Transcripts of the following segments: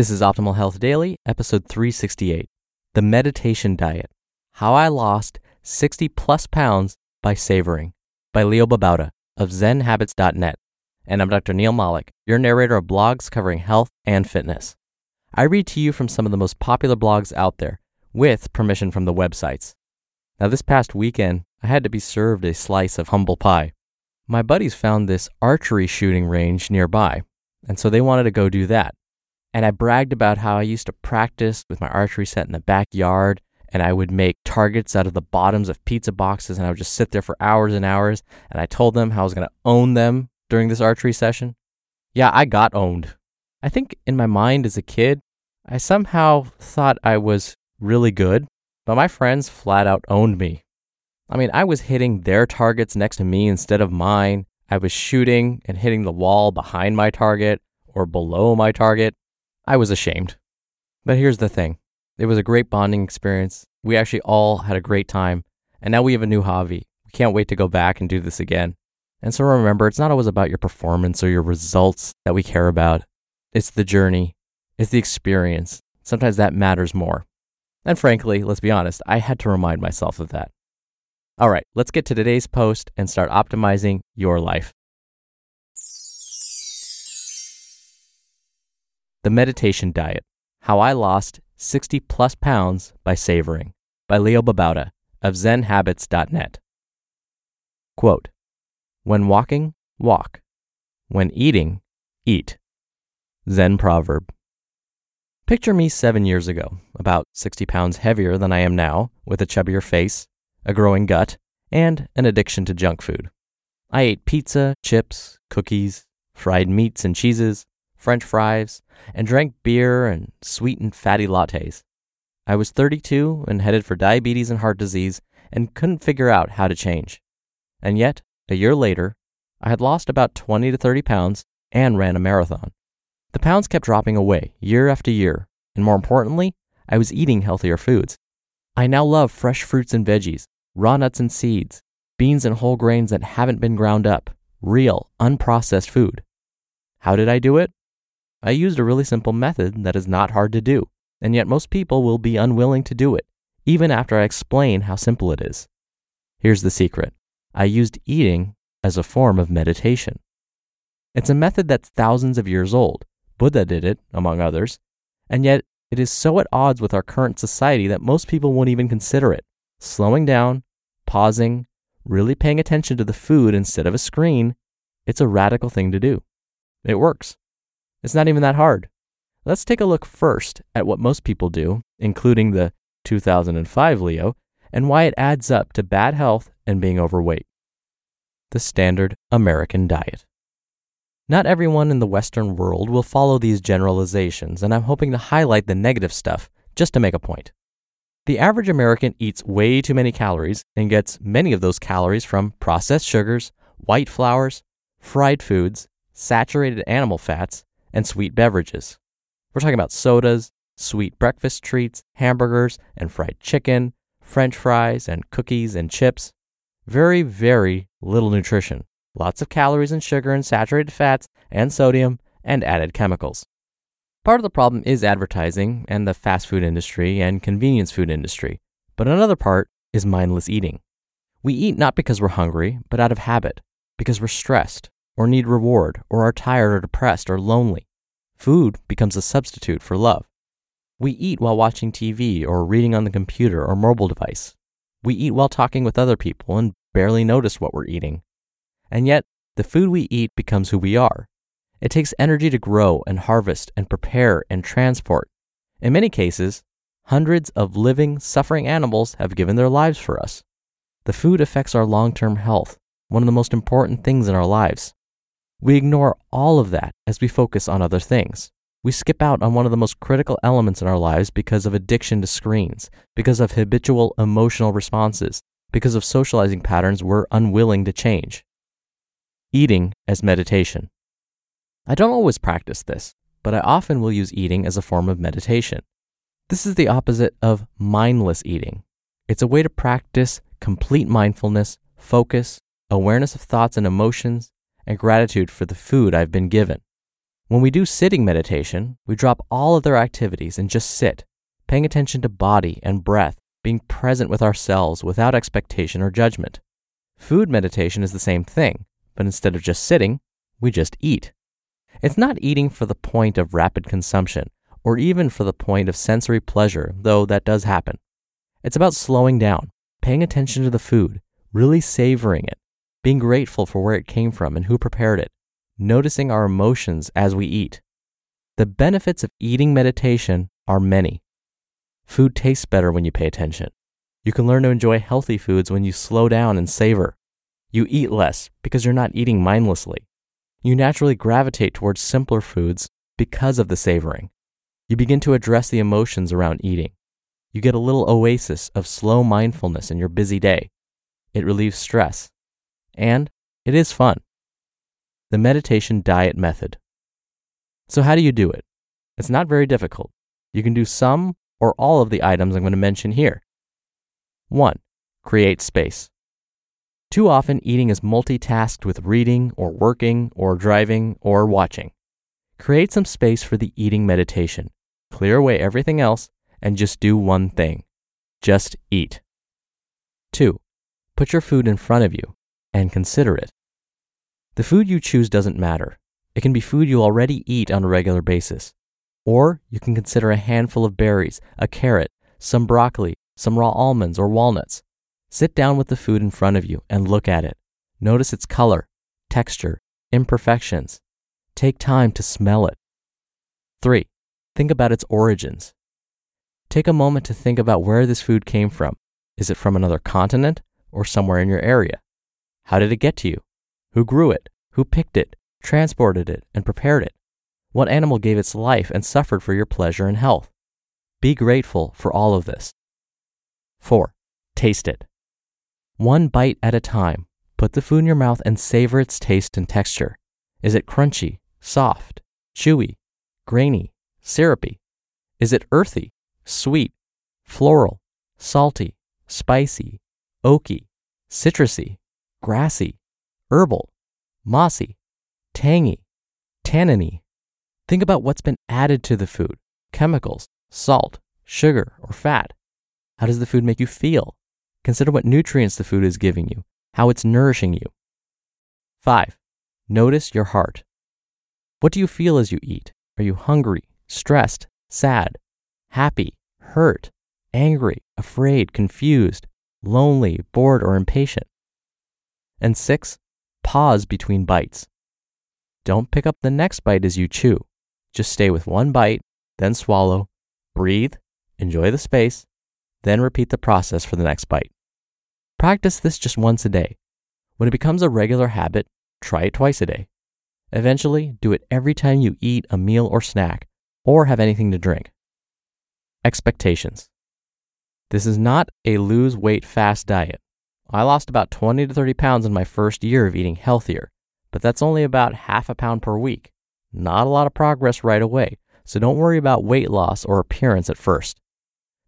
This is Optimal Health Daily, episode 368 The Meditation Diet How I Lost 60 Plus Pounds by Savoring by Leo Babauta of ZenHabits.net. And I'm Dr. Neal Malik, your narrator of blogs covering health and fitness. I read to you from some of the most popular blogs out there, with permission from the websites. Now, this past weekend, I had to be served a slice of humble pie. My buddies found this archery shooting range nearby, and so they wanted to go do that. And I bragged about how I used to practice with my archery set in the backyard and I would make targets out of the bottoms of pizza boxes and I would just sit there for hours and hours. And I told them how I was going to own them during this archery session. Yeah, I got owned. I think in my mind as a kid, I somehow thought I was really good, but my friends flat out owned me. I mean, I was hitting their targets next to me instead of mine. I was shooting and hitting the wall behind my target or below my target. I was ashamed. But here's the thing it was a great bonding experience. We actually all had a great time. And now we have a new hobby. We can't wait to go back and do this again. And so remember, it's not always about your performance or your results that we care about. It's the journey, it's the experience. Sometimes that matters more. And frankly, let's be honest, I had to remind myself of that. All right, let's get to today's post and start optimizing your life. The Meditation Diet How I Lost 60 Plus Pounds by Savoring by Leo Babauta of ZenHabits.net. Quote When walking, walk. When eating, eat. Zen proverb. Picture me seven years ago, about 60 pounds heavier than I am now, with a chubbier face, a growing gut, and an addiction to junk food. I ate pizza, chips, cookies, fried meats and cheeses, French fries, and drank beer and sweetened fatty lattes. I was 32 and headed for diabetes and heart disease and couldn't figure out how to change. And yet, a year later, I had lost about 20 to 30 pounds and ran a marathon. The pounds kept dropping away year after year, and more importantly, I was eating healthier foods. I now love fresh fruits and veggies, raw nuts and seeds, beans and whole grains that haven't been ground up, real, unprocessed food. How did I do it? I used a really simple method that is not hard to do, and yet most people will be unwilling to do it, even after I explain how simple it is. Here's the secret I used eating as a form of meditation. It's a method that's thousands of years old. Buddha did it, among others, and yet it is so at odds with our current society that most people won't even consider it. Slowing down, pausing, really paying attention to the food instead of a screen, it's a radical thing to do. It works. It's not even that hard. Let's take a look first at what most people do, including the 2005 Leo, and why it adds up to bad health and being overweight. The standard American diet. Not everyone in the Western world will follow these generalizations, and I'm hoping to highlight the negative stuff just to make a point. The average American eats way too many calories and gets many of those calories from processed sugars, white flours, fried foods, saturated animal fats, and sweet beverages. We're talking about sodas, sweet breakfast treats, hamburgers and fried chicken, french fries and cookies and chips. Very, very little nutrition. Lots of calories and sugar and saturated fats and sodium and added chemicals. Part of the problem is advertising and the fast food industry and convenience food industry, but another part is mindless eating. We eat not because we're hungry, but out of habit, because we're stressed, or need reward, or are tired or depressed or lonely. food becomes a substitute for love. We eat while watching TV or reading on the computer or mobile device. We eat while talking with other people and barely notice what we're eating. And yet, the food we eat becomes who we are. It takes energy to grow and harvest and prepare and transport. In many cases, hundreds of living, suffering animals have given their lives for us. The food affects our long term health, one of the most important things in our lives. We ignore all of that as we focus on other things. We skip out on one of the most critical elements in our lives because of addiction to screens, because of habitual emotional responses, because of socializing patterns we're unwilling to change. Eating as meditation. I don't always practice this, but I often will use eating as a form of meditation. This is the opposite of mindless eating. It's a way to practice complete mindfulness, focus, awareness of thoughts and emotions, and gratitude for the food I've been given. When we do sitting meditation, we drop all other activities and just sit, paying attention to body and breath, being present with ourselves without expectation or judgment. Food meditation is the same thing, but instead of just sitting, we just eat. It's not eating for the point of rapid consumption or even for the point of sensory pleasure, though that does happen. It's about slowing down, paying attention to the food, really savoring it, being grateful for where it came from and who prepared it, noticing our emotions as we eat. The benefits of eating meditation are many. Food tastes better when you pay attention. You can learn to enjoy healthy foods when you slow down and savor. You eat less because you're not eating mindlessly. You naturally gravitate towards simpler foods because of the savoring. You begin to address the emotions around eating. You get a little oasis of slow mindfulness in your busy day. It relieves stress. And it is fun. The meditation diet method. So, how do you do it? It's not very difficult. You can do some or all of the items I'm going to mention here. 1. Create space. Too often, eating is multitasked with reading or working or driving or watching. Create some space for the eating meditation. Clear away everything else and just do one thing just eat. 2. Put your food in front of you and consider it. The food you choose doesn't matter. It can be food you already eat on a regular basis. Or you can consider a handful of berries, a carrot, some broccoli, some raw almonds or walnuts. Sit down with the food in front of you and look at it. Notice its color, texture, imperfections. Take time to smell it. 3. Think about its origins. Take a moment to think about where this food came from. Is it from another continent or somewhere in your area? How did it get to you? Who grew it? Who picked it, transported it, and prepared it? What animal gave its life and suffered for your pleasure and health? Be grateful for all of this. 4. Taste it. One bite at a time, put the food in your mouth and savor its taste and texture. Is it crunchy, soft, chewy, grainy, syrupy? Is it earthy, sweet, floral, salty, spicy, oaky, citrusy, grassy, herbal, mossy, tangy, tanniny? Think about what's been added to the food chemicals, salt, sugar, or fat. How does the food make you feel? Consider what nutrients the food is giving you, how it's nourishing you. 5. Notice your heart. What do you feel as you eat? Are you hungry, stressed, sad, happy, hurt, angry, afraid, confused, lonely, bored, or impatient? And 6. Pause between bites. Don't pick up the next bite as you chew. Just stay with one bite, then swallow, breathe, enjoy the space, then repeat the process for the next bite. Practice this just once a day. When it becomes a regular habit, try it twice a day. Eventually, do it every time you eat a meal or snack or have anything to drink. Expectations. This is not a lose weight fast diet. I lost about 20 to 30 pounds in my first year of eating healthier, but that's only about half a pound per week. Not a lot of progress right away, so don't worry about weight loss or appearance at first.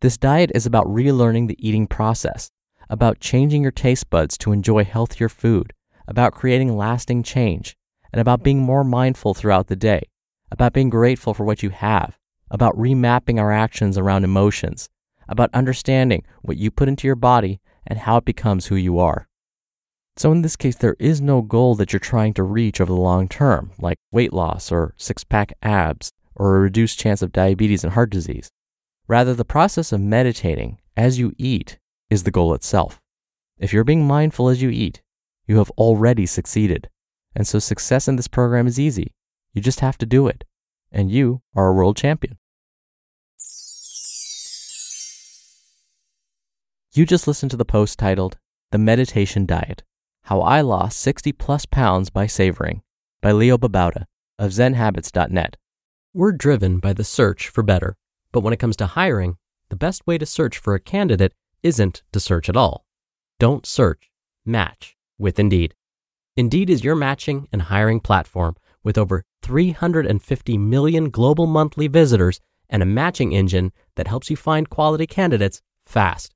This diet is about relearning the eating process, about changing your taste buds to enjoy healthier food, about creating lasting change, and about being more mindful throughout the day, about being grateful for what you have, about remapping our actions around emotions, about understanding what you put into your body and how it becomes who you are. So, in this case, there is no goal that you're trying to reach over the long term, like weight loss or six pack abs, or a reduced chance of diabetes and heart disease. Rather, the process of meditating as you eat is the goal itself. If you're being mindful as you eat, you have already succeeded. And so success in this program is easy. You just have to do it. And you are a world champion. You just listened to the post titled The Meditation Diet How I Lost 60 Plus Pounds by Savoring by Leo Babauta of ZenHabits.net. We're driven by the search for better, but when it comes to hiring, the best way to search for a candidate isn't to search at all. Don't search, match with Indeed. Indeed is your matching and hiring platform with over 350 million global monthly visitors and a matching engine that helps you find quality candidates fast.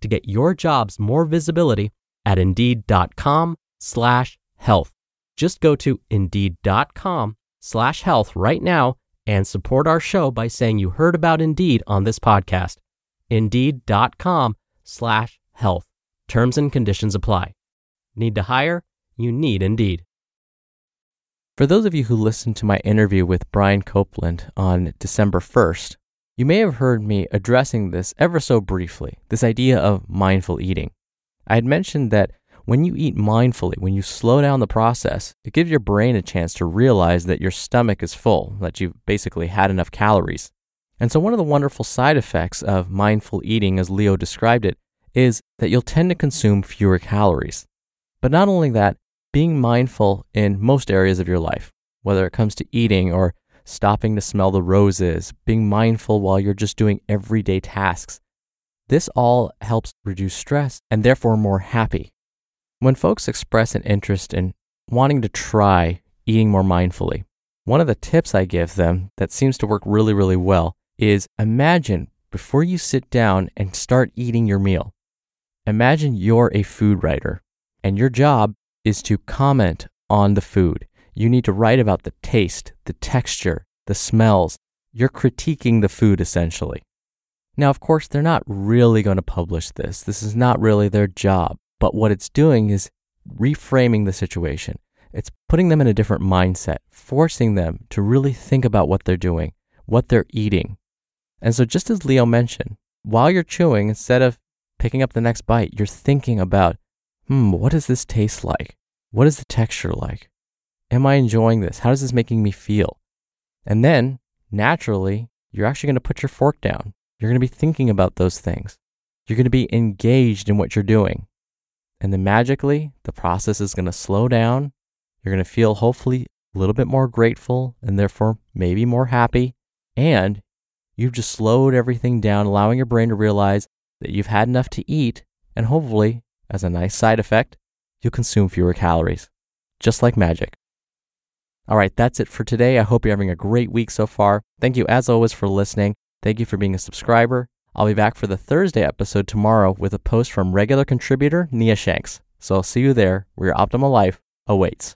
to get your jobs more visibility at indeed.com slash health. Just go to indeed.com slash health right now and support our show by saying you heard about Indeed on this podcast. Indeed.com slash health. Terms and conditions apply. Need to hire? You need Indeed. For those of you who listened to my interview with Brian Copeland on December 1st, you may have heard me addressing this ever so briefly this idea of mindful eating. I had mentioned that when you eat mindfully, when you slow down the process, it gives your brain a chance to realize that your stomach is full, that you've basically had enough calories. And so, one of the wonderful side effects of mindful eating, as Leo described it, is that you'll tend to consume fewer calories. But not only that, being mindful in most areas of your life, whether it comes to eating or stopping to smell the roses, being mindful while you're just doing everyday tasks. This all helps reduce stress and therefore more happy. When folks express an interest in wanting to try eating more mindfully, one of the tips I give them that seems to work really, really well is imagine before you sit down and start eating your meal, imagine you're a food writer and your job is to comment on the food. You need to write about the taste, the texture, the smells. You're critiquing the food essentially. Now, of course, they're not really going to publish this. This is not really their job. But what it's doing is reframing the situation. It's putting them in a different mindset, forcing them to really think about what they're doing, what they're eating. And so, just as Leo mentioned, while you're chewing, instead of picking up the next bite, you're thinking about, hmm, what does this taste like? What is the texture like? Am I enjoying this? How is this making me feel? And then naturally, you're actually going to put your fork down. You're going to be thinking about those things. You're going to be engaged in what you're doing. And then magically, the process is going to slow down. You're going to feel hopefully a little bit more grateful and therefore maybe more happy. And you've just slowed everything down, allowing your brain to realize that you've had enough to eat. And hopefully, as a nice side effect, you'll consume fewer calories, just like magic. All right, that's it for today. I hope you're having a great week so far. Thank you, as always, for listening. Thank you for being a subscriber. I'll be back for the Thursday episode tomorrow with a post from regular contributor Nia Shanks. So I'll see you there where your optimal life awaits.